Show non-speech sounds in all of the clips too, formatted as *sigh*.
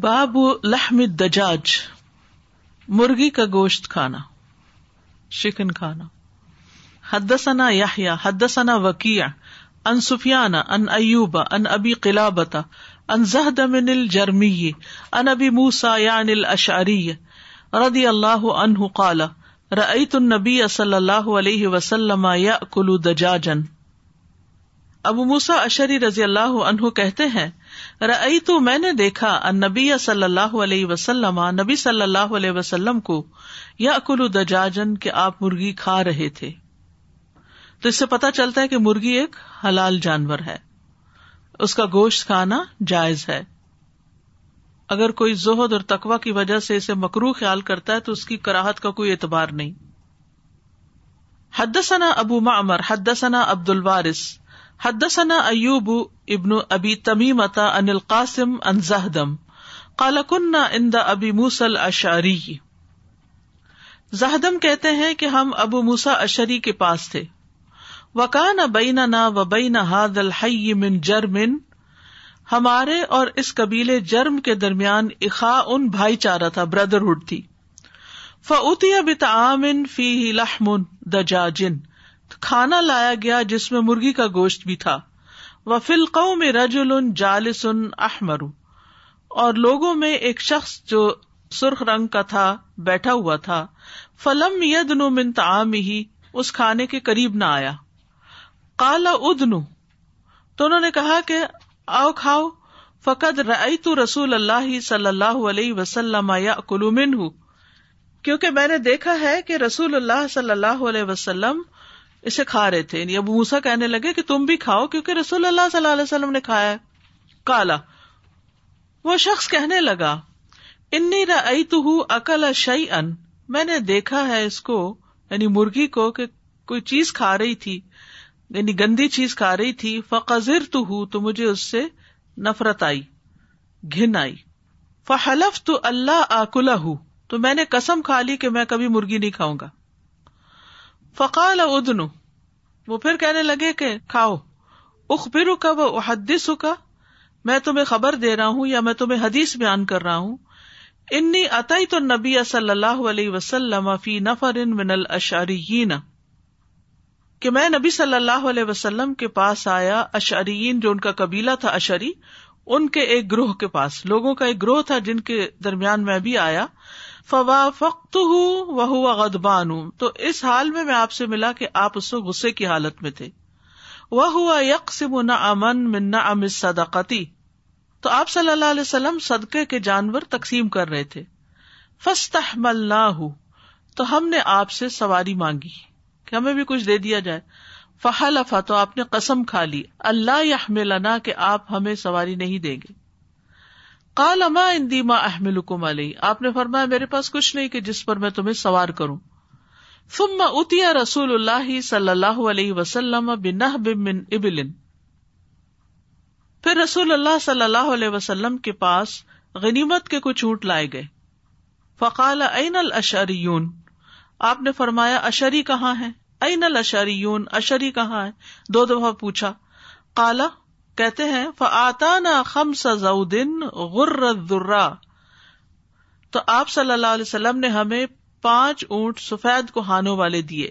باب لحم مرغی کا گوشت کھانا کھانا حدثنا حدثنا یحییٰ وکیع ان سفیان ان ان ایوب ابی ان ان زہد من الجرمی ابی یعنی الاشعری رضی اللہ عنہ قال رأیت النبی صلی اللہ علیہ وسلم یأکل ابو موسا اشری رضی اللہ عنہ کہتے ہیں رئی تو میں نے دیکھا نبی صلی اللہ علیہ وسلم نبی صلی اللہ علیہ وسلم کو یا دجاجن آپ مرغی کھا رہے تھے تو اس سے پتا چلتا ہے کہ مرغی ایک حلال جانور ہے اس کا گوشت کھانا جائز ہے اگر کوئی زہد اور تقوا کی وجہ سے اسے مکرو خیال کرتا ہے تو اس کی کراہت کا کوئی اعتبار نہیں حد ثنا ابو معمر امر حدثنا عبد الوارث حدثنا نا ایوب ابن ابی تمیمتا ان القاسم ان زہدم کالکن ابی زہدم کہتے ہیں کہ ہم ابو موسا اشری کے پاس تھے وکان نہ بینا و بین ہاد من جرمن ہمارے اور اس قبیلے جرم کے درمیان اخا ان بھائی چارہ تھا بردرہڈ تھی فعتی اب فی لحم دجاجن جن کھانا لایا گیا جس میں مرغی کا گوشت بھی تھا وہ فلقو میں رج احمر اور لوگوں میں ایک شخص جو سرخ رنگ کا تھا بیٹھا ہوا تھا فلم ہی اس کھانے کے قریب نہ آیا کالا ادن تو انہوں نے کہا کہ کھاؤ فقد رئی تو رسول اللہ صلی اللہ علیہ وسلم ہوں کیونکہ میں نے دیکھا ہے کہ رسول اللہ صلی اللہ علیہ وسلم اسے کھا رہے تھے یعنی ابو موسا کہنے لگے کہ تم بھی کھاؤ کیونکہ رسول اللہ صلی اللہ علیہ وسلم نے کھایا کالا وہ شخص کہنے لگا انی شعی ان میں نے دیکھا ہے اس کو یعنی مرغی کو کہ کوئی چیز کھا رہی تھی یعنی گندی چیز کھا رہی تھی فقر تو ہوں تو مجھے اس سے نفرت آئی گن آئی فلف تو اللہ آکلا ہوں تو میں نے کسم کھا لی کہ میں کبھی مرغی نہیں کھاؤں گا فقال ادن وہ پھر کہنے لگے کہ کھاؤ وہ حدیث میں تمہیں خبر دے رہا ہوں یا میں تمہیں حدیث بیان کر رہا ہوں انی تو نبی صلی اللہ علیہ وسلم فی نفر من کہ میں نبی صلی اللہ علیہ وسلم کے پاس آیا اشعریین جو ان کا قبیلہ تھا اشری ان کے ایک گروہ کے پاس لوگوں کا ایک گروہ تھا جن کے درمیان میں بھی آیا فوا فخت ہوں وہ ہوا غدبان ہوں تو اس حال میں میں آپ سے ملا کہ آپ اس وقت غصے کی حالت میں تھے وہ ہوا یکسما منا ام سدا تو آپ صلی اللہ علیہ وسلم صدقے کے جانور تقسیم کر رہے تھے فستاح مل نہ ہو تو ہم نے آپ سے سواری مانگی کہ ہمیں بھی کچھ دے دیا جائے فہل تو آپ نے قسم کھا لی اللہ یہ کہ آپ ہمیں سواری نہیں دیں گے کال اما اندی ماں احمل حکم علی آپ نے فرمایا میرے پاس کچھ نہیں کہ جس پر میں تمہیں سوار کروں فم اتیا رسول اللہ صلی اللہ علیہ وسلم بنہ بن ابلن پھر رسول اللہ صلی اللہ علیہ وسلم کے پاس غنیمت کے کچھ اونٹ لائے گئے فقال این الشریون آپ نے فرمایا اشری کہاں ہے این الشریون اشری کہاں ہے دو دفعہ پوچھا کالا کہتے ہیں فعطانہ خمس زعودن غر ذرا تو آپ صلی اللہ علیہ وسلم نے ہمیں پانچ اونٹ سفید کو ہانوں والے دیے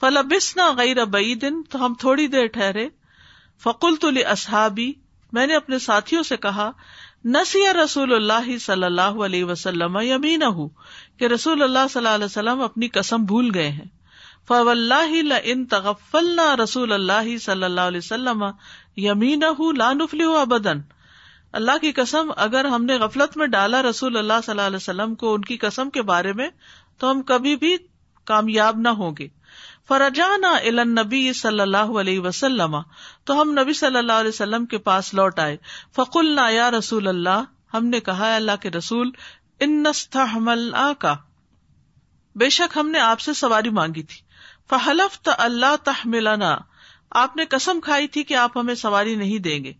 فلبسنا غیر بعی دن تو ہم تھوڑی دیر ٹھہرے فقل تلی اصحابی میں نے اپنے ساتھیوں سے کہا نسیہ رسول اللہ صلی اللہ علیہ وسلم یمین ہوں کہ رسول اللہ صلی اللہ علیہ وسلم اپنی قسم بھول گئے ہیں فو اللہ ان تغفلنا رسول اللہ صلی اللہ علیہ وسلم یمی نہ ہوں لا نفلی اللہ کی قسم اگر ہم نے غفلت میں ڈالا رسول اللہ صلی اللہ علیہ وسلم کو ان کی کسم کے بارے میں تو ہم کبھی بھی کامیاب نہ ہوں گے الن نبی صلی اللہ علیہ وسلم تو ہم نبی صلی اللہ علیہ وسلم کے پاس لوٹ آئے فقل نہ یا رسول اللہ ہم نے کہا اللہ کے رسول انم کا بے شک ہم نے آپ سے سواری مانگی تھی فہلف تو اللہ تہملانا آپ نے کسم کھائی تھی کہ آپ ہمیں سواری نہیں دیں گے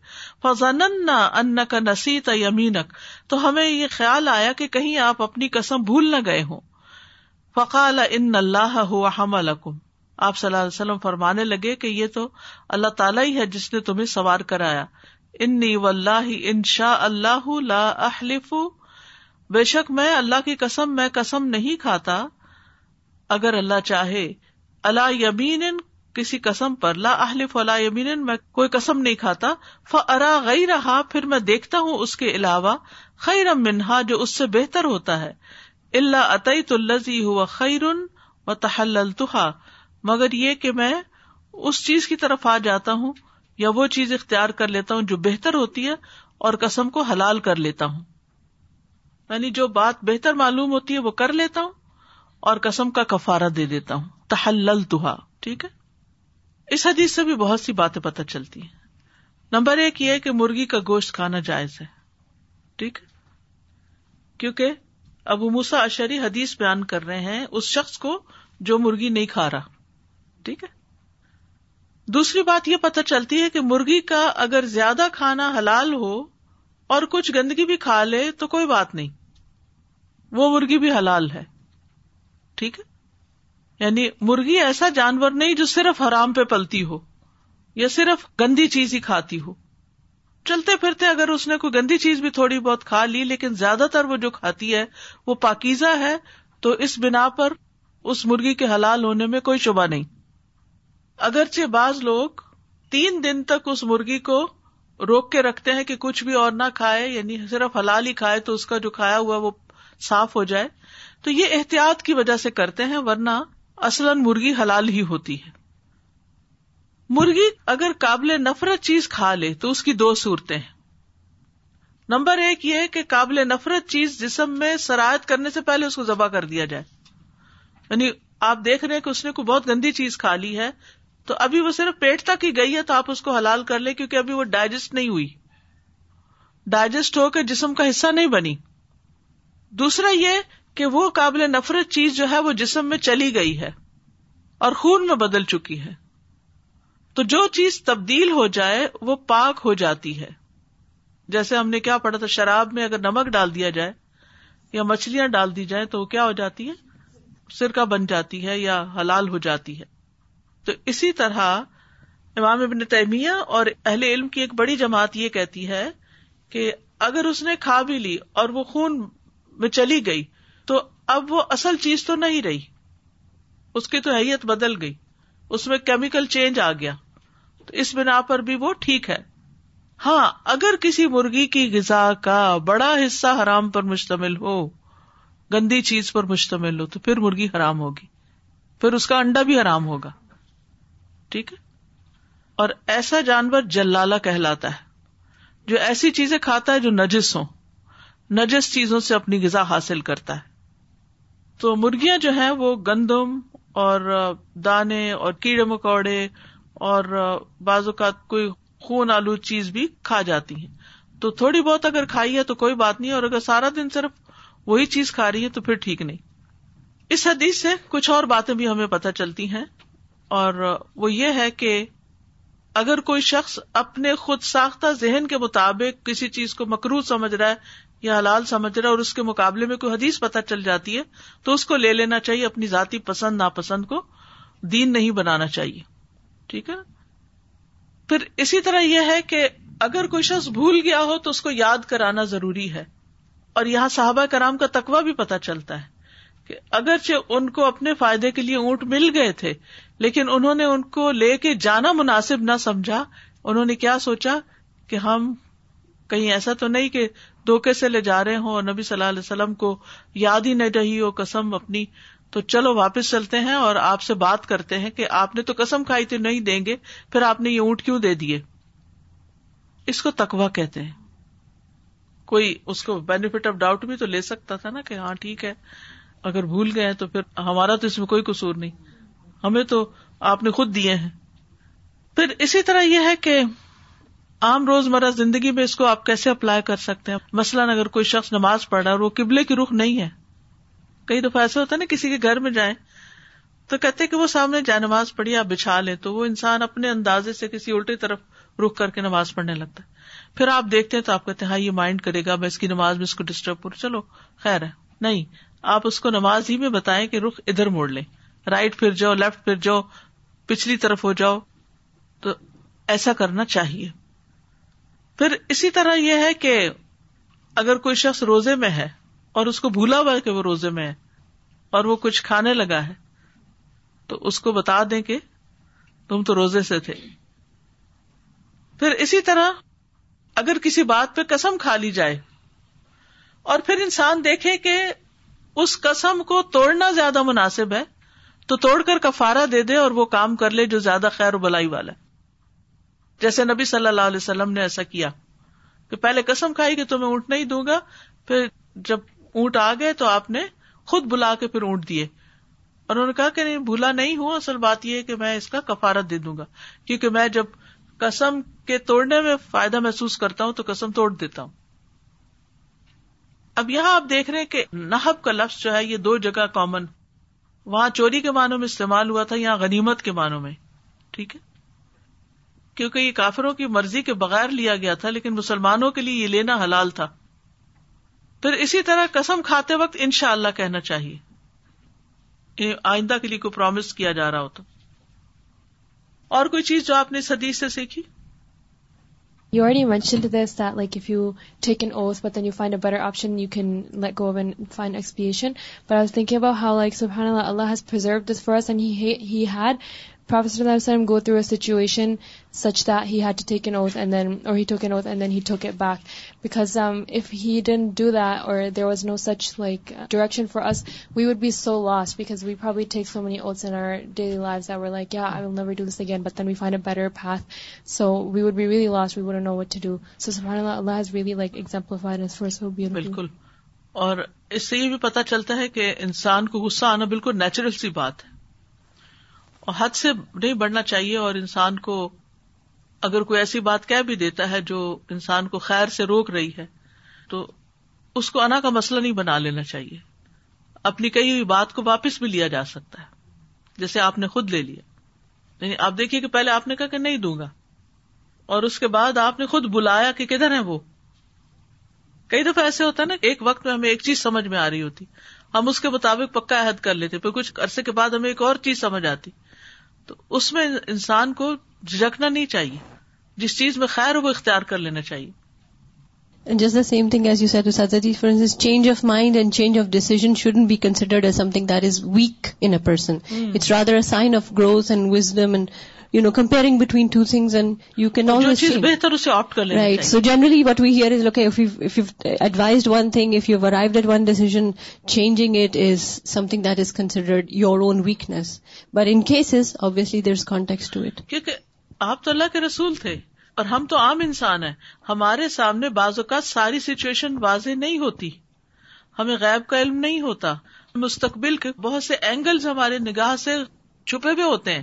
فضن ان کا نسیت یمینک تو ہمیں یہ خیال آیا کہ کہیں آپ اپنی کسم بھول نہ گئے ہوں فقا اللہ ہم آپ صلی اللہ وسلم فرمانے لگے کہ یہ تو اللہ تعالیٰ ہی ہے جس نے تمہیں سوار کرایا انی ان شاء اللہ لا احلف بے شک میں اللہ کی کسم میں کسم نہیں کھاتا اگر اللہ چاہے اللہ یمین کسی قسم پر لا اہل فلا یمین میں کوئی قسم نہیں کھاتا گئی رہا پھر میں دیکھتا ہوں اس کے علاوہ خیر منہا جو اس سے بہتر ہوتا ہے اللہ عطی ہوا خیر و تحل مگر یہ کہ میں اس چیز کی طرف آ جاتا ہوں یا وہ چیز اختیار کر لیتا ہوں جو بہتر ہوتی ہے اور قسم کو حلال کر لیتا ہوں یعنی جو بات بہتر معلوم ہوتی ہے وہ کر لیتا ہوں اور قسم کا کفارہ دے دیتا ہوں تحل الطا ٹھیک ہے اس حدیث سے بھی بہت سی باتیں پتہ چلتی ہیں نمبر ایک یہ کہ مرغی کا گوشت کھانا جائز ہے ٹھیک کیونکہ ابو موسا اشری حدیث بیان کر رہے ہیں اس شخص کو جو مرغی نہیں کھا رہا ٹھیک ہے دوسری بات یہ پتہ چلتی ہے کہ مرغی کا اگر زیادہ کھانا حلال ہو اور کچھ گندگی بھی کھا لے تو کوئی بات نہیں وہ مرغی بھی حلال ہے ٹھیک ہے یعنی مرغی ایسا جانور نہیں جو صرف حرام پہ پلتی ہو یا صرف گندی چیز ہی کھاتی ہو چلتے پھرتے اگر اس نے کوئی گندی چیز بھی تھوڑی بہت کھا لی لیکن زیادہ تر وہ جو کھاتی ہے وہ پاکیزہ ہے تو اس بنا پر اس مرغی کے حلال ہونے میں کوئی شبہ نہیں اگرچہ بعض لوگ تین دن تک اس مرغی کو روک کے رکھتے ہیں کہ کچھ بھی اور نہ کھائے یعنی صرف حلال ہی کھائے تو اس کا جو کھایا ہوا وہ صاف ہو جائے تو یہ احتیاط کی وجہ سے کرتے ہیں ورنہ اصل مرغی حلال ہی ہوتی ہے مرغی اگر قابل نفرت چیز کھا لے تو اس کی دو صورتیں ہیں نمبر ایک یہ کہ قابل نفرت چیز جسم میں سرایت کرنے سے پہلے اس کو ذبح کر دیا جائے یعنی آپ دیکھ رہے ہیں کہ اس نے کوئی بہت گندی چیز کھا لی ہے تو ابھی وہ صرف پیٹ تک ہی گئی ہے تو آپ اس کو حلال کر لیں کیونکہ ابھی وہ ڈائجسٹ نہیں ہوئی ڈائجسٹ ہو کے جسم کا حصہ نہیں بنی دوسرا یہ کہ وہ قابل نفرت چیز جو ہے وہ جسم میں چلی گئی ہے اور خون میں بدل چکی ہے تو جو چیز تبدیل ہو جائے وہ پاک ہو جاتی ہے جیسے ہم نے کیا پڑھا تھا شراب میں اگر نمک ڈال دیا جائے یا مچھلیاں ڈال دی جائیں تو وہ کیا ہو جاتی ہے سرکہ بن جاتی ہے یا حلال ہو جاتی ہے تو اسی طرح امام ابن تیمیہ اور اہل علم کی ایک بڑی جماعت یہ کہتی ہے کہ اگر اس نے کھا بھی لی اور وہ خون میں چلی گئی اب وہ اصل چیز تو نہیں رہی اس کی تو حیت بدل گئی اس میں کیمیکل چینج آ گیا تو اس بنا پر بھی وہ ٹھیک ہے ہاں اگر کسی مرغی کی غذا کا بڑا حصہ حرام پر مشتمل ہو گندی چیز پر مشتمل ہو تو پھر مرغی حرام ہوگی پھر اس کا انڈا بھی حرام ہوگا ٹھیک ہے اور ایسا جانور جلالا کہلاتا ہے جو ایسی چیزیں کھاتا ہے جو نجس ہوں نجس چیزوں سے اپنی غذا حاصل کرتا ہے تو مرغیاں جو ہیں وہ گندم اور دانے اور کیڑے مکوڑے اور بعض اوقات کوئی خون آلو چیز بھی کھا جاتی ہیں تو تھوڑی بہت اگر کھائی ہے تو کوئی بات نہیں اور اگر سارا دن صرف وہی چیز کھا رہی ہے تو پھر ٹھیک نہیں اس حدیث سے کچھ اور باتیں بھی ہمیں پتہ چلتی ہیں اور وہ یہ ہے کہ اگر کوئی شخص اپنے خود ساختہ ذہن کے مطابق کسی چیز کو مکرو سمجھ رہا ہے یا حلال سمجھ رہا اور اس کے مقابلے میں کوئی حدیث پتہ چل جاتی ہے تو اس کو لے لینا چاہیے اپنی ذاتی پسند ناپسند کو دین نہیں بنانا چاہیے ٹھیک ہے پھر اسی طرح یہ ہے کہ اگر کوئی شخص بھول گیا ہو تو اس کو یاد کرانا ضروری ہے اور یہاں صحابہ کرام کا تقوی بھی پتا چلتا ہے کہ اگرچہ ان کو اپنے فائدے کے لیے اونٹ مل گئے تھے لیکن انہوں نے ان کو لے کے جانا مناسب نہ سمجھا انہوں نے کیا سوچا کہ ہم کہیں ایسا تو نہیں کہ دھوکے سے لے جا رہے ہوں اور نبی صلی اللہ علیہ وسلم کو یاد ہی نہیں رہی ہو کسم اپنی تو چلو واپس چلتے ہیں اور آپ سے بات کرتے ہیں کہ آپ نے تو کسم کھائی تھی نہیں دیں گے پھر آپ نے یہ اونٹ کیوں دے دیے اس کو تکوا کہتے ہیں کوئی اس کو بینیفٹ آف ڈاؤٹ بھی تو لے سکتا تھا نا کہ ہاں ٹھیک ہے اگر بھول گئے تو پھر ہمارا تو اس میں کوئی قصور نہیں ہمیں تو آپ نے خود دیے ہیں پھر اسی طرح یہ ہے کہ عام روز مرہ زندگی میں اس کو آپ کیسے اپلائی کر سکتے ہیں مثلاً اگر کوئی شخص نماز پڑھ رہا اور وہ قبلے کی رخ نہیں ہے کئی دفعہ ایسا ہوتا ہے نا کسی کے گھر میں جائیں تو کہتے کہ وہ سامنے جائے نماز پڑھی آپ بچھا لیں تو وہ انسان اپنے اندازے سے کسی الٹی طرف رخ کر کے نماز پڑھنے لگتا ہے پھر آپ دیکھتے ہیں تو آپ کہتے ہیں ہاں یہ مائنڈ کرے گا میں اس کی نماز میں اس کو ڈسٹرب کروں چلو خیر ہے نہیں آپ اس کو نماز ہی میں بتائیں کہ رخ ادھر موڑ لیں رائٹ پھر جاؤ لیفٹ پھر جاؤ پچھلی طرف ہو جاؤ تو ایسا کرنا چاہیے پھر اسی طرح یہ ہے کہ اگر کوئی شخص روزے میں ہے اور اس کو بھولا ہوا ہے کہ وہ روزے میں ہے اور وہ کچھ کھانے لگا ہے تو اس کو بتا دیں کہ تم تو روزے سے تھے پھر اسی طرح اگر کسی بات پہ قسم کھا لی جائے اور پھر انسان دیکھے کہ اس قسم کو توڑنا زیادہ مناسب ہے تو توڑ کر کفارہ دے دے اور وہ کام کر لے جو زیادہ خیر و بلائی والا ہے جیسے نبی صلی اللہ علیہ وسلم نے ایسا کیا کہ پہلے قسم کھائی کہ تمہیں اونٹ نہیں دوں گا پھر جب اونٹ آ گئے تو آپ نے خود بلا کے پھر اونٹ دیے اور انہوں نے کہا نہیں بھولا نہیں ہوں اصل بات یہ ہے کہ میں اس کا کفارت دے دوں گا کیونکہ میں جب قسم کے توڑنے میں فائدہ محسوس کرتا ہوں تو کسم توڑ دیتا ہوں اب یہاں آپ دیکھ رہے کہ نہب کا لفظ جو ہے یہ دو جگہ کامن وہاں چوری کے معنوں میں استعمال ہوا تھا یہاں غنیمت کے معنوں میں ٹھیک ہے کیونکہ یہ کافروں کی مرضی کے بغیر لیا گیا تھا لیکن مسلمانوں کے لیے یہ لینا حلال تھا پھر اسی طرح قسم کھاتے وقت ان شاء اللہ کہنا چاہیے آئندہ کے لیے کوئی پرومس کیا جا رہا ہو تو اور کوئی چیز جو آپ نے سے سیکھی that like for us we would be sues view so we would اور اس سے یہ بھی پتا چلتا ہے کہ انسان کو غصہ آنا بالکل نیچرل سی بات ہے حد سے نہیں بڑھنا چاہیے اور انسان کو اگر کوئی ایسی بات کہہ بھی دیتا ہے جو انسان کو خیر سے روک رہی ہے تو اس کو انا کا مسئلہ نہیں بنا لینا چاہیے اپنی کئی ہوئی بات کو واپس بھی لیا جا سکتا ہے جیسے آپ نے خود لے لیا یعنی آپ دیکھیے کہ پہلے آپ نے کہا کہ نہیں دوں گا اور اس کے بعد آپ نے خود بلایا کہ کدھر ہے وہ کئی دفعہ ایسے ہوتا ہے نا ایک وقت میں ہمیں ایک چیز سمجھ میں آ رہی ہوتی ہم اس کے مطابق پکا عہد کر لیتے پھر کچھ عرصے کے بعد ہمیں ایک اور چیز سمجھ آتی تو اس میں انسان کو جھجکنا نہیں چاہیے جس چیز میں خیر وہ اختیار کر لینا چاہیے جس the same thing as you said for instance change of mind and change of decision shouldn't be considered as something that is weak in person it's rather a sign of growth and wisdom and you know comparing between two things and you can right so generally what we hear is look advised one one thing if you at decision changing it is something that is considered your own weakness but in cases obviously there is context to it کیونکہ آپ تو اللہ کے رسول تھے اور ہم تو عام انسان ہیں ہمارے سامنے بعض اوقات ساری سچویشن واضح نہیں ہوتی ہمیں غائب کا علم نہیں ہوتا مستقبل کے بہت سے اینگلز ہمارے نگاہ سے چھپے ہوئے ہوتے ہیں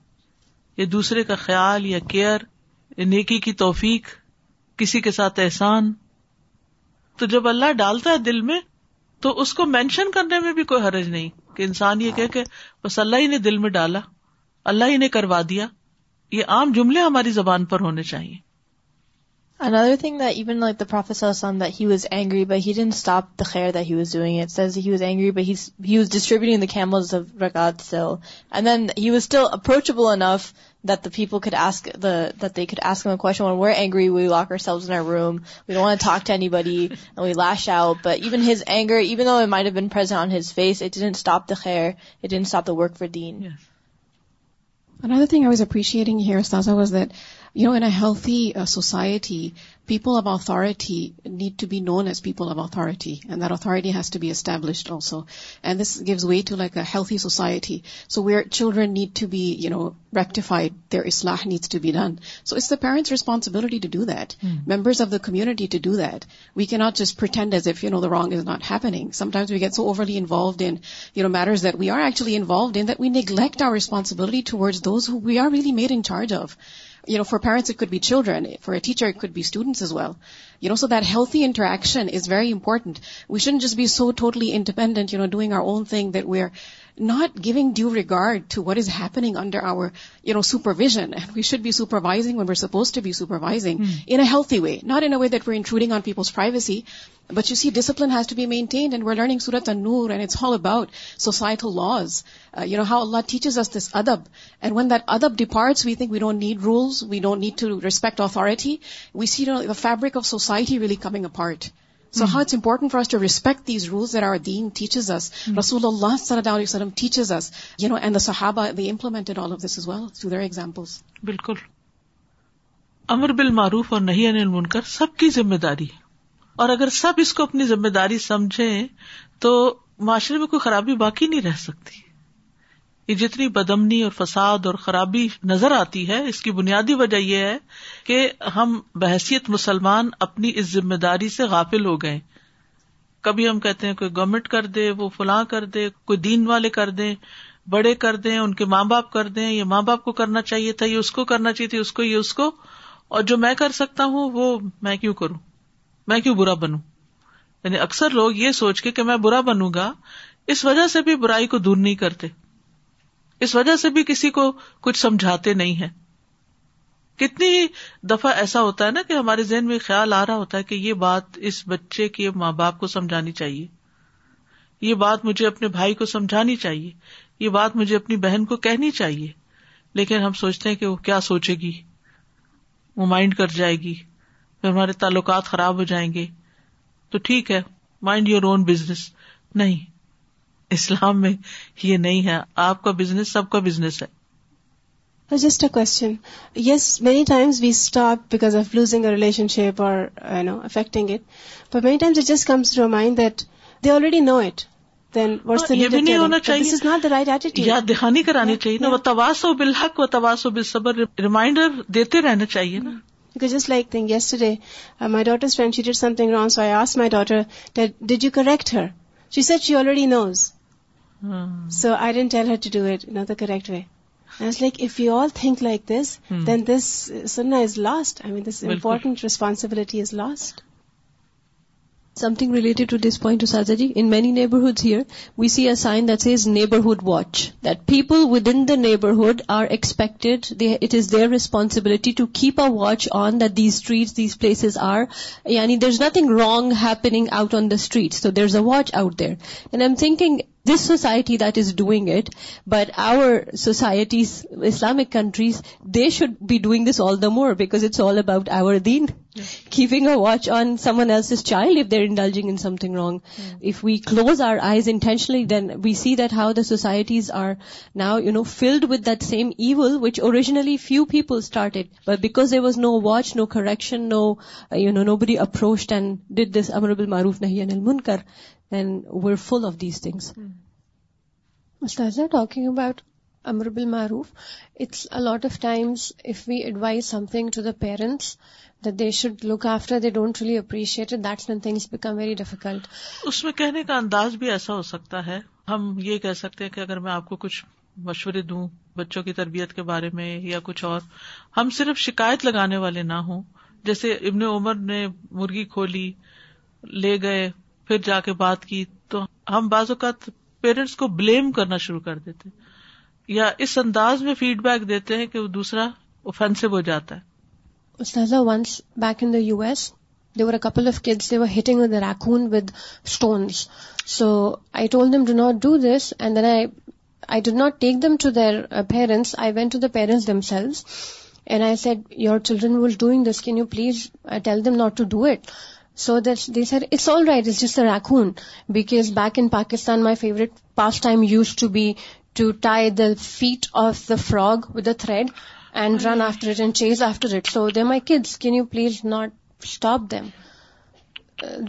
یا دوسرے کا خیال یا کیئر یا نیکی کی توفیق کسی کے ساتھ احسان تو جب اللہ ڈالتا ہے دل میں تو اس کو مینشن کرنے میں بھی کوئی حرج نہیں کہ انسان یہ کہ بس اللہ ہی نے دل میں ڈالا اللہ ہی نے کروا دیا یہ عام جملے ہماری زبان پر ہونے چاہیے اندر thing down like angry approachable people work for daunting You know, in a healthy uh, society, people of authority need to be known as people of authority, and that authority has to be established also. And this gives way to like a healthy society. So where children need to be, rectified, their islah needs to be done. So it's the parents' responsibility to do that, hmm. members of the community to do that. We cannot just pretend as if, the wrong is not happening. Sometimes we get so overly involved in, matters that we are actually involved in that we neglect our responsibility towards those who we are really made in charge of. You know, for parents, it could be children. For a teacher, it could be students as well. You know, so that healthy interaction is very important. We shouldn't just be so totally independent, you know, doing our own thing that we're not giving due regard to what is happening under our, supervision. And *laughs* we should be supervising when we're supposed to be supervising hmm. in a healthy way, not in a way that we're intruding on people's privacy. But you see, discipline has to be maintained, and we're learning Surah An-Nur, and it's all about societal laws. Uh, how Allah teaches us this adab. And when that adab departs, we think we don't need rules, we don't need to respect authority. We see the fabric of society really coming apart. بالکل امر بالمعروف اور نہیں عن منکر سب کی ذمہ داری اور اگر سب اس کو اپنی ذمہ داری سمجھیں تو معاشرے میں کوئی خرابی باقی نہیں رہ سکتی جتنی بدمنی اور فساد اور خرابی نظر آتی ہے اس کی بنیادی وجہ یہ ہے کہ ہم بحثیت مسلمان اپنی اس ذمہ داری سے غافل ہو گئے کبھی ہم کہتے ہیں کوئی گورنمنٹ کر دے وہ فلاں کر دے کوئی دین والے کر دیں بڑے کر دیں ان کے ماں باپ کر دیں یہ ماں باپ کو کرنا چاہیے تھا یہ اس کو کرنا چاہیے تھا اس کو یہ اس کو اور جو میں کر سکتا ہوں وہ میں کیوں کروں میں کیوں برا بنوں یعنی اکثر لوگ یہ سوچ کے کہ میں برا بنوں گا اس وجہ سے بھی برائی کو دور نہیں کرتے اس وجہ سے بھی کسی کو کچھ سمجھاتے نہیں ہے کتنی دفعہ ایسا ہوتا ہے نا کہ ہمارے ذہن میں خیال آ رہا ہوتا ہے کہ یہ بات اس بچے کے ماں باپ کو سمجھانی چاہیے یہ بات مجھے اپنے بھائی کو سمجھانی چاہیے یہ بات مجھے اپنی بہن کو کہنی چاہیے لیکن ہم سوچتے ہیں کہ وہ کیا سوچے گی وہ مائنڈ کر جائے گی پھر ہمارے تعلقات خراب ہو جائیں گے تو ٹھیک ہے مائنڈ یور اون بزنس نہیں اسلام میں یہ نہیں ہے آپ کا بزنس سب کا بزنس ہے just a question yes many times we stop because of losing relationship اور no affecting it but many times it just comes to mind that they already know it then what's the نہیں ہونا چاہیے چاہیے چاہیے this is not right attitude یاد دہانی کرانی نا نا بالحق بالصبر ریمائنڈر دیتے رہنا it's not only my daughters my daughter her sir already knows Hmm. So I didn't tell her to do it, the correct way. And I was like, if we all think like this, hmm. then this sunnah is lost. This important responsibility is lost. Something related to this point, Ustadji, in many neighborhoods here, we see a sign that says neighborhood watch, that people within the neighborhood are expected, it is their responsibility to keep a watch on that these streets, these places are, there's nothing wrong happening out on the streets, so there's a watch out there. And I'm thinking, this society that is doing it but our societies Islamic countries they should be doing this all the more because it's all about our then keeping a watch on someone else is child of their indulging in something wrong if we close our eyes intentionally then we see that how the societies are now you know filled with that same evil which originally few people start but because there was no watch no correction no you know no بری approach and did this امربل معروف نہیں انل منکر and were full of these things talking about امربل معروف of times if we advise something to the parents that they they should look after don't really appreciate that's things become very difficult اس میں کہنے کا انداز بھی ایسا ہو سکتا ہے ہم یہ کہہ سکتے ہیں کہ اگر میں آپ کو کچھ مشورے دوں بچوں کی تربیت کے بارے میں یا کچھ اور ہم صرف شکایت لگانے والے نہ ہوں جیسے ابن عمر نے مرغی کھولی لے گئے پھر جا کے بات کی تو ہم بعض اوقات پیرنٹس کو بلیم کرنا شروع کر دیتے یا اس انداز میں فیڈ بیک دیتے ہیں کہ وہ دوسرا اوفینسو ہو جاتا ہے استاذہ once back in the U S there were couple of kids they were hitting with raccoon with stones so I told them do not do this and then I do not take them to their parents I went to the parents themselves and I said your children will doing this can you please tell them not to do it so that they it's all right is just raccoon because back in Pakistan my favourite pastime used to be to tie the feet of the frog with a thread and run after it and chase after it so they my kids can you please not stop them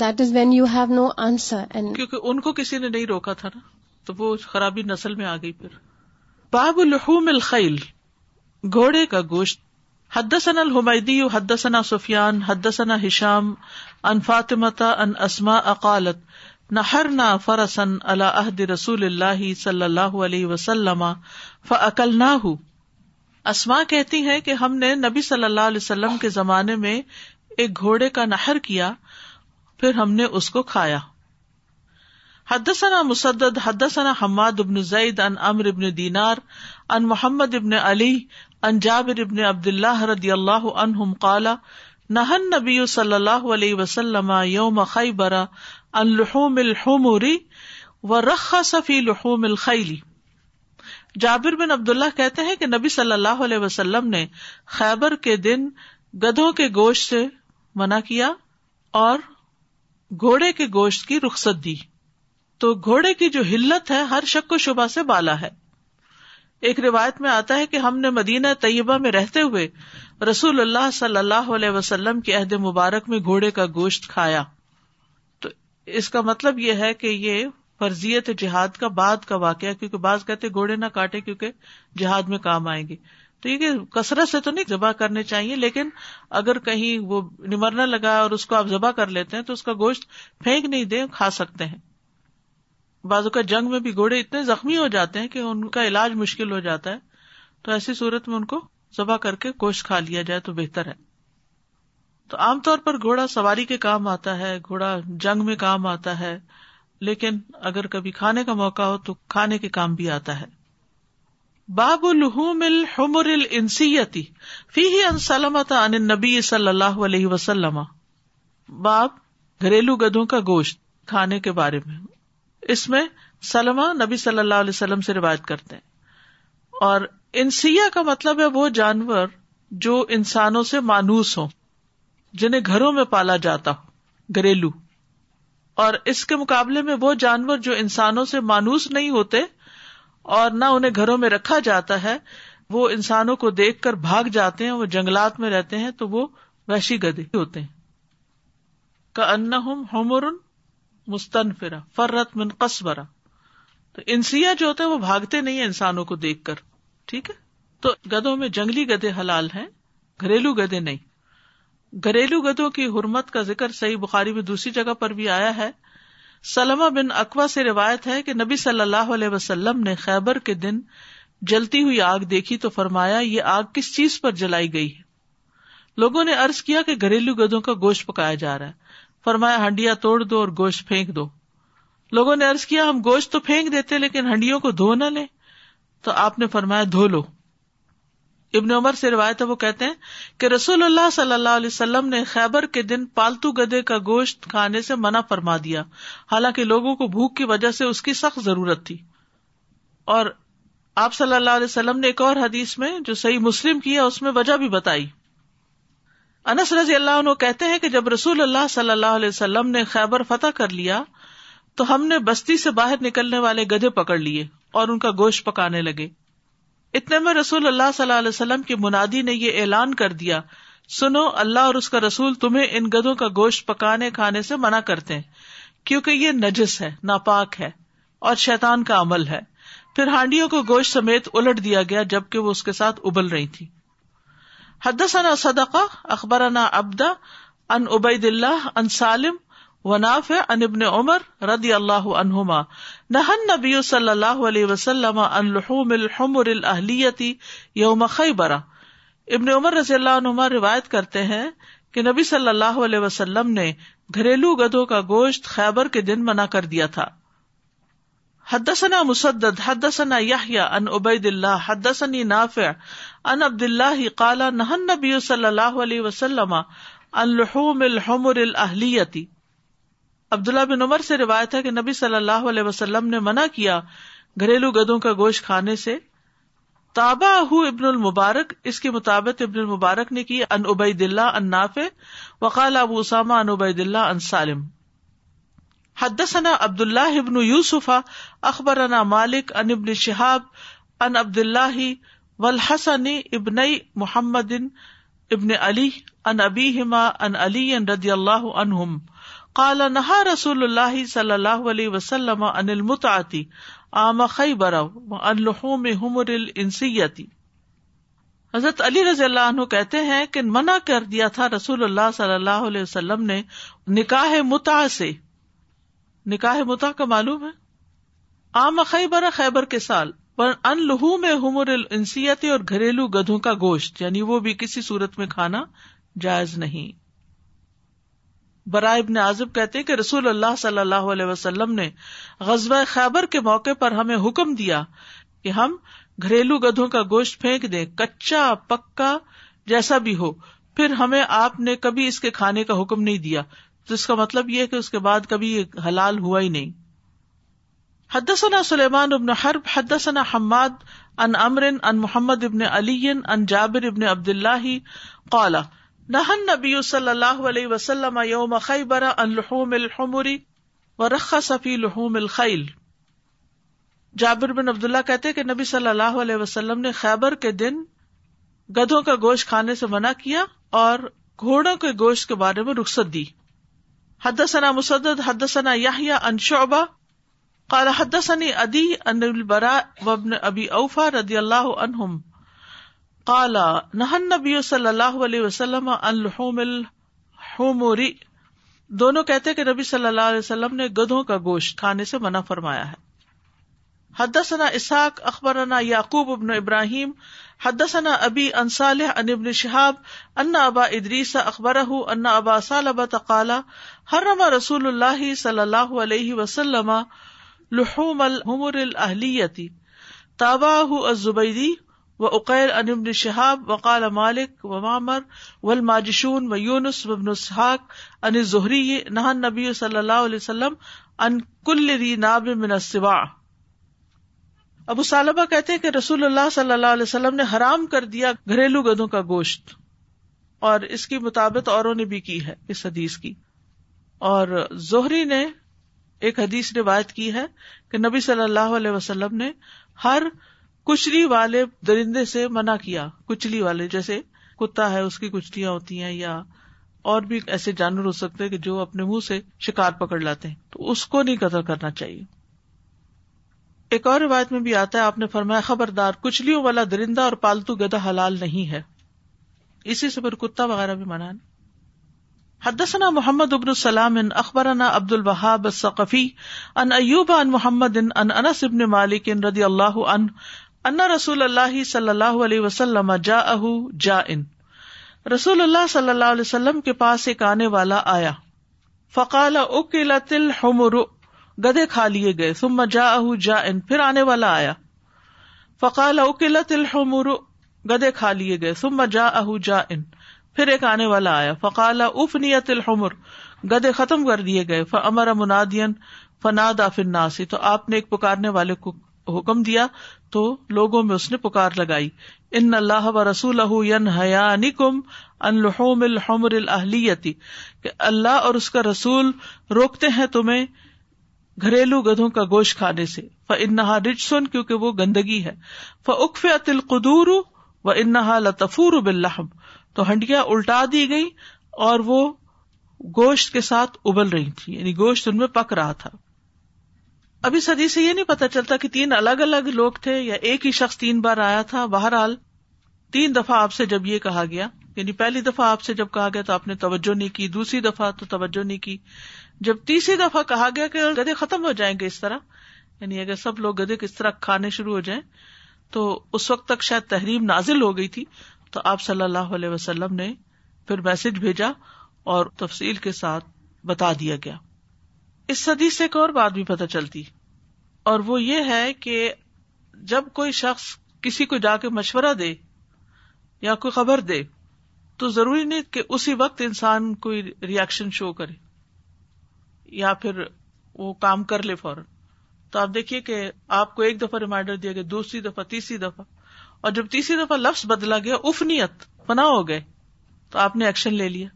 that is when you have no answer کیونکہ ان کو کسی نے نہیں روکا تھا نا تو وہ خرابی نسل میں آ گئی پھر باب الحوم الخیل گھوڑے کا گوشت حدثنا الحمیدی حدثنا سفیان حدثنا ہشام ان فاطمتا ان اسما اقالت نہ صلی اللہ علیہ وسلم نہ اسما کہتی ہے کہ ہم نے نبی صلی اللہ علیہ وسلم کے زمانے میں ایک گھوڑے کا نہر کیا پھر ہم نے اس کو کھایا حدثنا مصد حد حماد ابن زید ان امر ابن دینار ان محمد ابن علی ان جابر ابن عبد اللہ رضی اللہ عنہم قالع نہن نبی صلی اللہ علیہ وسلم یوم خیبر الحم الحموری و رخ صفی الحم الخلی جابر بن عبداللہ کہتے ہیں کہ نبی صلی اللہ علیہ وسلم نے خیبر کے دن گدھوں کے گوشت سے منع کیا اور گھوڑے کے گوشت کی رخصت دی تو گھوڑے کی جو ہلت ہے ہر شک و شبہ سے بالا ہے ایک روایت میں آتا ہے کہ ہم نے مدینہ طیبہ میں رہتے ہوئے رسول اللہ صلی اللہ علیہ وسلم کے عہد مبارک میں گھوڑے کا گوشت کھایا تو اس کا مطلب یہ ہے کہ یہ فرضیت جہاد کا بعد کا واقعہ کیونکہ بعض کہتے گھوڑے نہ کاٹے کیونکہ جہاد میں کام آئیں گے تو یہ کثرت سے تو نہیں ذبح کرنے چاہیے لیکن اگر کہیں وہ نمرنا لگا اور اس کو آپ ذبح کر لیتے ہیں تو اس کا گوشت پھینک نہیں دیں کھا سکتے ہیں بازو کا جنگ میں بھی گھوڑے اتنے زخمی ہو جاتے ہیں کہ ان کا علاج مشکل ہو جاتا ہے تو ایسی صورت میں ان کو ذبح کر کے گوشت کھا لیا جائے تو بہتر ہے تو عام طور پر گھوڑا سواری کے کام آتا ہے گھوڑا جنگ میں کام آتا ہے لیکن اگر کبھی کھانے کا موقع ہو تو کھانے کے کام بھی آتا ہے باب الحمر فی ان عن نبی صلی اللہ علیہ وسلم باب گھریلو گدوں کا گوشت کھانے کے بارے میں اس میں سلما نبی صلی اللہ علیہ وسلم سے روایت کرتے ہیں اور انسیا کا مطلب ہے وہ جانور جو انسانوں سے مانوس ہو جنہیں گھروں میں پالا جاتا ہو گھریلو اور اس کے مقابلے میں وہ جانور جو انسانوں سے مانوس نہیں ہوتے اور نہ انہیں گھروں میں رکھا جاتا ہے وہ انسانوں کو دیکھ کر بھاگ جاتے ہیں وہ جنگلات میں رہتے ہیں تو وہ وحشی گدے ہوتے کا ان ہوم ہومور فرت من قصبرا تو انسیا جو ہوتا ہے وہ بھاگتے نہیں ہیں انسانوں کو دیکھ کر ٹھیک ہے تو گدوں میں جنگلی گدے حلال ہیں گھریلو گدے نہیں گھریلو گدوں کی حرمت کا ذکر صحیح بخاری میں دوسری جگہ پر بھی آیا ہے سلما بن اکوا سے روایت ہے کہ نبی صلی اللہ علیہ وسلم نے خیبر کے دن جلتی ہوئی آگ دیکھی تو فرمایا یہ آگ کس چیز پر جلائی گئی ہے لوگوں نے ارض کیا کہ گھریلو گدوں کا گوشت پکایا جا رہا ہے فرمایا ہنڈیا توڑ دو اور گوشت پھینک دو لوگوں نے ارض کیا ہم گوشت تو پھینک دیتے لیکن ہنڈیوں کو دھو نہ لیں تو آپ نے فرمایا دھو لو ابن عمر سے روایت وہ کہتے ہیں کہ رسول اللہ صلی اللہ علیہ وسلم نے خیبر کے دن پالتو گدے کا گوشت کھانے سے منع فرما دیا حالانکہ لوگوں کو بھوک کی وجہ سے اس کی سخت ضرورت تھی اور آپ صلی اللہ علیہ وسلم نے ایک اور حدیث میں جو صحیح مسلم کی ہے اس میں وجہ بھی بتائی انس رضی اللہ عنہ کہتے ہیں کہ جب رسول اللہ صلی اللہ علیہ وسلم نے خیبر فتح کر لیا تو ہم نے بستی سے باہر نکلنے والے گدے پکڑ لیے اور ان کا گوشت پکانے لگے اتنے میں رسول اللہ صلی اللہ علیہ وسلم کی منادی نے یہ اعلان کر دیا سنو اللہ اور اس کا رسول تمہیں ان گدوں کا گوشت پکانے کھانے سے منع کرتے ہیں کیونکہ یہ نجس ہے ناپاک ہے اور شیتان کا عمل ہے پھر ہانڈیوں کو گوشت سمیت الٹ دیا گیا جبکہ وہ اس کے ساتھ ابل رہی تھی حدثنا صدقہ اخبرنا عبدہ ان عبید اللہ ان سالم وناف عن ابن عمر رضی اللہ عنہما نہن صلی اللہ علیہ وسلم الحمر یوم ابن عمر رضی اللہ عنہما روایت کرتے ہیں کہ نبی صلی اللہ علیہ وسلم نے گھریلو گدوں کا گوشت خیبر کے دن منع کر دیا تھا حدسنا حدثنا ان عبید حدسنی نافی ان عبد اللہ کالا نہن نبی صلی اللہ علیہ وسلم الحمر الاہلیتی عبداللہ بن عمر سے روایت ہے کہ نبی صلی اللہ علیہ وسلم نے منع کیا گھریلو گدوں کا گوشت کھانے سے تابا ابن المبارک اس کے مطابق ابن المبارک نے کی ان ابید اللہ ان ناف وقال ابو اسامہ ان اللہ ان سالم حدثنا عبد اللہ ابن یوسف اخبر ان مالک ان ابن شہاب ان عبد اللہ ولحسن ابن محمد ابن علی ان ابی ہما ان علی ان رضی اللہ عنہم کالا نہا رسول اللہ صلی اللہ علیہ وسلم حضرت علی رضی اللہ عنہ کہتے ہیں کہ منع کر دیا تھا رسول اللہ صلی اللہ علیہ وسلم نے نکاح نکاح متا متا سے کا معلوم ہے خیبر کے سال پر ان لہو میں حمر النستی اور گھریلو گدھوں کا گوشت یعنی وہ بھی کسی صورت میں کھانا جائز نہیں برائے ابن عازب کہتے کہ رسول اللہ صلی اللہ علیہ وسلم نے غزبۂ خیبر کے موقع پر ہمیں حکم دیا کہ ہم گھریلو گدھوں کا گوشت پھینک دیں کچا پکا جیسا بھی ہو پھر ہمیں آپ نے کبھی اس کے کھانے کا حکم نہیں دیا تو اس کا مطلب یہ کہ اس کے بعد کبھی یہ حلال ہوا ہی نہیں حد ثنا سلیمان ابن حرب حد حماد ان امرن ان محمد ابن علی ان جابر ابن عبد اللہ قالا نہن نبی صلی اللہ علیہ وسلم یوم خیبر الحمری صفی الخیل جابر بن عبداللہ کہتے کہ نبی صلی اللہ علیہ وسلم نے خیبر کے دن گدھوں کا گوشت کھانے سے منع کیا اور گھوڑوں کے گوشت کے بارے میں رخصت دی حد ثنا حدثنا حد ثنا ان شعبہ حدثني ادی ان البراء وبن ابی اوفا ردی اللہ عنہم کالا نہن نبی صلی اللہ علیہ وسلم دونوں کہتے کہ نبی صلی اللہ علیہ وسلم نے گدھوں کا گوشت کھانے سے منع فرمایا ہے حدثنا اسحاق اخبر یعقوب ابن ابراہیم حدثنا ابی انصالح ابن شہاب ان ابا ادریس اخبر ان ابا صالبت قالع حرم رسول اللہ صلی اللہ علیہ وسلم لحوم الحمر تاباہ الزبیدی و اقیل ان ابن شہاب وقال مالک و مامر و الماجشون و یونس و ابن اسحاق ان ظہری نہ نبی صلی اللہ علیہ وسلم ان کل ری ناب من السباع ابو سالبہ کہتے ہیں کہ رسول اللہ صلی اللہ علیہ وسلم نے حرام کر دیا گھریلو گدوں کا گوشت اور اس کی مطابق اوروں نے بھی کی ہے اس حدیث کی اور زہری نے ایک حدیث روایت کی ہے کہ نبی صلی اللہ علیہ وسلم نے ہر کچلی والے درندے سے منع کیا کچلی والے جیسے کتا ہے اس کی کچلیاں ہوتی ہیں یا اور بھی ایسے جانور ہو سکتے کہ جو اپنے منہ سے شکار پکڑ لاتے ہیں تو اس کو نہیں قدر کرنا چاہیے ایک اور روایت میں بھی آتا ہے آپ نے فرمایا خبردار کچلیوں والا درندہ اور پالتو گدا حلال نہیں ہے اسی سے پھر کتا وغیرہ بھی منع نہیں حدسنا محمد ان اخبرنا عبد البہب ثقفی ان ایوب ان محمد ان انس ابن مالک ان رضی اللہ عنہ ان رسول اللہ صلی اللہ علیہ وسلم جا اہ جا ان رسول اللہ صلی اللہ علیہ وسلم کے پاس ایک آنے والا آیا فقال اکیلا تل گدے کھا لیے گئے ثم جا اہ جا ان پھر آنے والا آیا فقال اکیلا تل گدے کھا لیے گئے ثم جا اہ جا ان پھر ایک آنے والا آیا فقال اف نیت الحمر گدے ختم کر دیے گئے فمر منادین فنادا فناسی تو آپ نے ایک پکارنے والے کو حکم دیا تو لوگوں میں اس نے پکار لگائی ان اللہ و رسول کم الحم الحلیتی کہ اللہ اور اس کا رسول روکتے ہیں تمہیں گھریلو گدھوں کا گوشت کھانے سے ف انہا رچ سن کیونکہ وہ گندگی ہے فقف انہا لطفور بلحم تو ہنڈیاں الٹا دی گئی اور وہ گوشت کے ساتھ ابل رہی تھی یعنی گوشت ان میں پک رہا تھا ابھی سدی سے یہ نہیں پتا چلتا کہ تین الگ الگ لوگ تھے یا ایک ہی شخص تین بار آیا تھا بہرحال تین دفعہ آپ سے جب یہ کہا گیا یعنی پہلی دفعہ آپ سے جب کہا گیا تو آپ نے توجہ نہیں کی دوسری دفعہ تو توجہ نہیں کی جب تیسری دفعہ کہا گیا کہ گدے ختم ہو جائیں گے اس طرح یعنی اگر سب لوگ گدے کس طرح کھانے شروع ہو جائیں تو اس وقت تک شاید تحریم نازل ہو گئی تھی تو آپ صلی اللہ علیہ وسلم نے پھر میسج بھیجا اور تفصیل کے ساتھ بتا دیا گیا اس سدی سے ایک اور بات بھی پتہ چلتی اور وہ یہ ہے کہ جب کوئی شخص کسی کو جا کے مشورہ دے یا کوئی خبر دے تو ضروری نہیں کہ اسی وقت انسان کوئی ریئیکشن شو کرے یا پھر وہ کام کر لے فوراً تو آپ دیکھیے کہ آپ کو ایک دفعہ ریمائنڈر دیا گیا دوسری دفعہ تیسری دفعہ اور جب تیسری دفعہ لفظ بدلا گیا افنیت پناہ ہو گئے تو آپ نے ایکشن لے لیا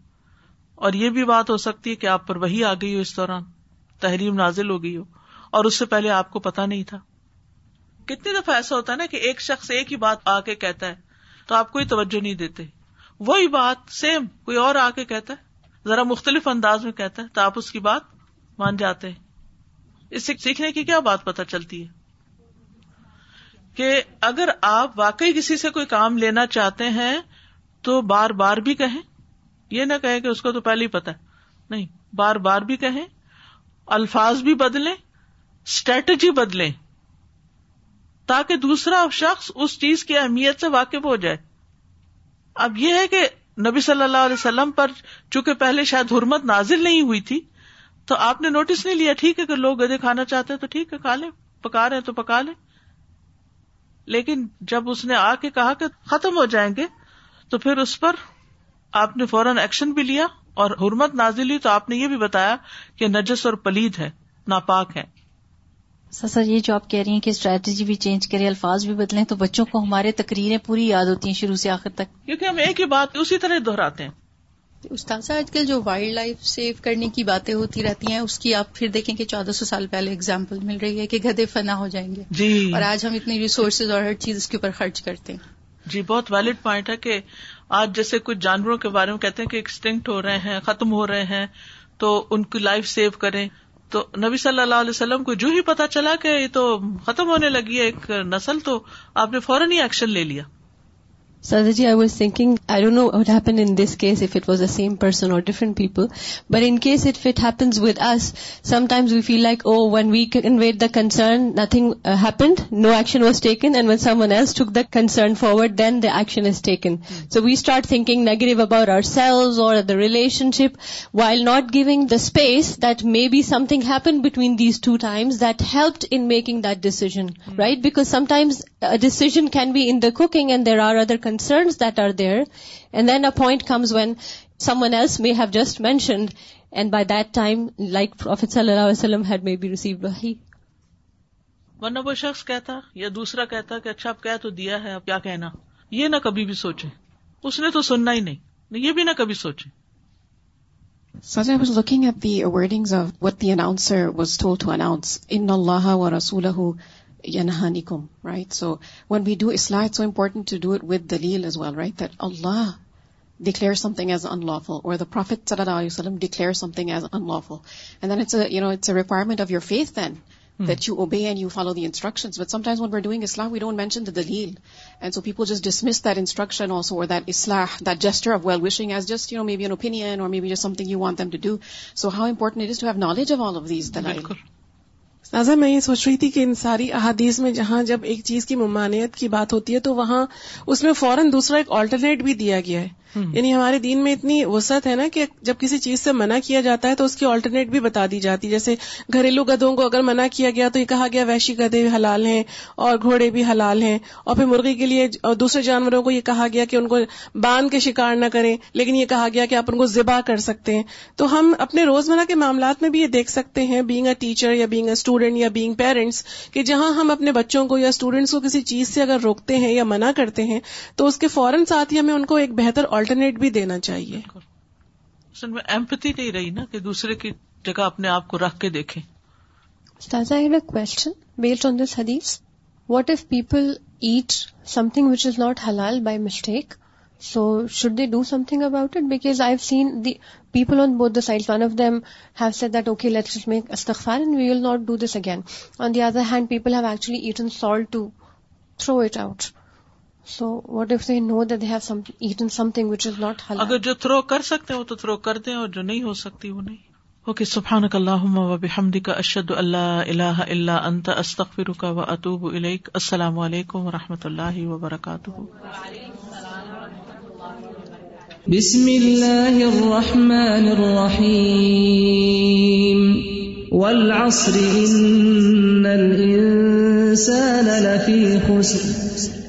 اور یہ بھی بات ہو سکتی ہے کہ آپ پر وہی آ گئی ہو اس دوران تحریم نازل ہو گئی ہو اور اس سے پہلے آپ کو پتا نہیں تھا کتنی دفعہ ایسا ہوتا ہے نا کہ ایک شخص ایک ہی بات آ کے کہتا ہے تو آپ کوئی توجہ نہیں دیتے وہی بات سیم کوئی اور آ کے کہتا ہے ذرا مختلف انداز میں کہتا ہے تو آپ اس کی بات مان جاتے ہیں اس سے سیکھنے کی کیا بات پتہ چلتی ہے کہ اگر آپ واقعی کسی سے کوئی کام لینا چاہتے ہیں تو بار بار بھی کہیں یہ نہ کہ اس کو تو پہلے ہی پتا نہیں بار بار بھی کہیں الفاظ بھی بدلے اسٹریٹجی بدلے تاکہ دوسرا شخص اس چیز کی اہمیت سے واقف ہو جائے اب یہ ہے کہ نبی صلی اللہ علیہ وسلم پر چونکہ پہلے شاید حرمت نازل نہیں ہوئی تھی تو آپ نے نوٹس نہیں لیا ٹھیک ہے کہ لوگ گدے کھانا چاہتے تو ٹھیک ہے کھا لیں پکا رہے تو پکا لیں لیکن جب اس نے آ کے کہا کہ ختم ہو جائیں گے تو پھر اس پر آپ نے فوراً ایکشن بھی لیا اور حرمت نازل ہوئی تو آپ نے یہ بھی بتایا کہ نجس اور پلید ہے ناپاک ہے سر سر یہ جو آپ کہہ رہی ہیں کہ اسٹریٹجی بھی چینج کرے الفاظ بھی بدلیں تو بچوں کو ہمارے تقریریں پوری یاد ہوتی ہیں شروع سے آخر تک کیونکہ ہم ایک ہی بات اسی طرح دہراتے ہیں استاذ آج کل جو وائلڈ لائف سیو کرنے کی باتیں ہوتی رہتی ہیں اس کی آپ پھر دیکھیں کہ چودہ سو سال پہلے اگزامپل مل رہی ہے کہ گدے فنا ہو جائیں گے جی اور آج ہم اتنی ریسورسز اور ہر چیز اس کے اوپر خرچ کرتے ہیں جی بہت ویلڈ پوائنٹ ہے کہ آج جیسے کچھ جانوروں کے بارے میں کہتے ہیں کہ ایکسٹنکٹ ہو رہے ہیں ختم ہو رہے ہیں تو ان کی لائف سیو کریں تو نبی صلی اللہ علیہ وسلم کو جو ہی پتا چلا کہ یہ تو ختم ہونے لگی ہے ایک نسل تو آپ نے فوراً ہی ایکشن لے لیا Sadaji, I was thinking, I don't know what happened in this case, if it was the same person or different people, but in case if it happens with us, sometimes we feel like, oh, when we conveyed the concern, nothing uh, happened, no action was taken, and when someone else took the concern forward, then the action is taken. Hmm. So we start thinking negative about ourselves or the relationship, while not giving the space that maybe something happened between these two times that helped in making that decision, hmm. right? Because sometimes a decision can be in the cooking and there are other concerns point comes when someone else we have just mentioned and by that time like prophet صلی اللہ علیہ وسلم کہتا یا دوسرا کہتا کہ اچھا تو دیا ہے کہنا یہ نہ کبھی بھی سوچیں اس نے تو سننا ہی نہیں یہ بھی نہ کبھی سوچے انسول ہوں اللہ نیک right so when we do اسل it so important do it with د لیل ایز ویل رائٹ دلہ declare something as unlawful or the prophet صلاح علیہ وسلم declare something as unlawful it's requirement of your faith then that you obey and you follow the instructions with sometimes want we're doing Islam we don't mention Delhi لیلڈ so people just dismiss that instruction also what Islam دسٹر wishing as just may be an opinion or may be you said you want to do so how important to have knowledge all of these دائٹ نظر میں یہ سوچ رہی تھی کہ ان ساری احادیث میں جہاں جب ایک چیز کی ممانعت کی بات ہوتی ہے تو وہاں اس میں فوراً دوسرا ایک آلٹرنیٹ بھی دیا گیا ہے Hmm. یعنی ہمارے دین میں اتنی وسعت ہے نا کہ جب کسی چیز سے منع کیا جاتا ہے تو اس کی آلٹرنیٹ بھی بتا دی جاتی جیسے گھریلو گدھوں کو اگر منع کیا گیا تو یہ کہا گیا ویشی گدے حلال ہیں اور گھوڑے بھی حلال ہیں اور پھر مرغی کے لیے دوسرے جانوروں کو یہ کہا گیا کہ ان کو باندھ کے شکار نہ کریں لیکن یہ کہا گیا کہ آپ ان کو ذبح کر سکتے ہیں تو ہم اپنے روزمرہ کے معاملات میں بھی یہ دیکھ سکتے ہیں بینگ اے ٹیچر یا بینگ اے اسٹوڈینٹ یا بینگ پیرنٹس کہ جہاں ہم اپنے بچوں کو یا اسٹوڈینٹس کو کسی چیز سے اگر روکتے ہیں یا منع کرتے ہیں تو اس کے فوراً ساتھ ہی ہمیں ان کو ایک بہتر آلٹرنیٹ بھی دینا چاہیے اصل میں ایمپتی نہیں رہی نا کہ دوسرے کی جگہ اپنے آپ کو رکھ کے دیکھیں کوشچن بیسڈ آن دس حدیث what if people ate something which is not Hilal by mistake so should they do something about it because I have seen the people on both the side one of them have said that okay let us make استخفار and we will not do this again on the other hand people have actually eaten salt to throw it out so what they they know that have some some eaten thing which is not حلال اگر جو through کر سکتے ہیں وہ تو through کر دیں اور جو نہیں ہو سکتی وہ نہیں اوکے سبحانک اللہم و بحمدک اشہد کا اشد اللہ اللہ اللہ انت استغفرک و اتوب الیک السلام علیکم و رحمۃ اللہ الرحمن الرحیم والعصر ان الانسان لفی خسر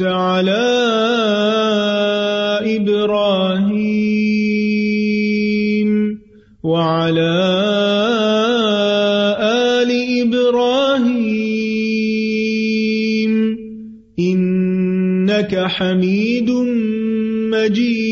وعلى آل راہی إنك حميد مجيد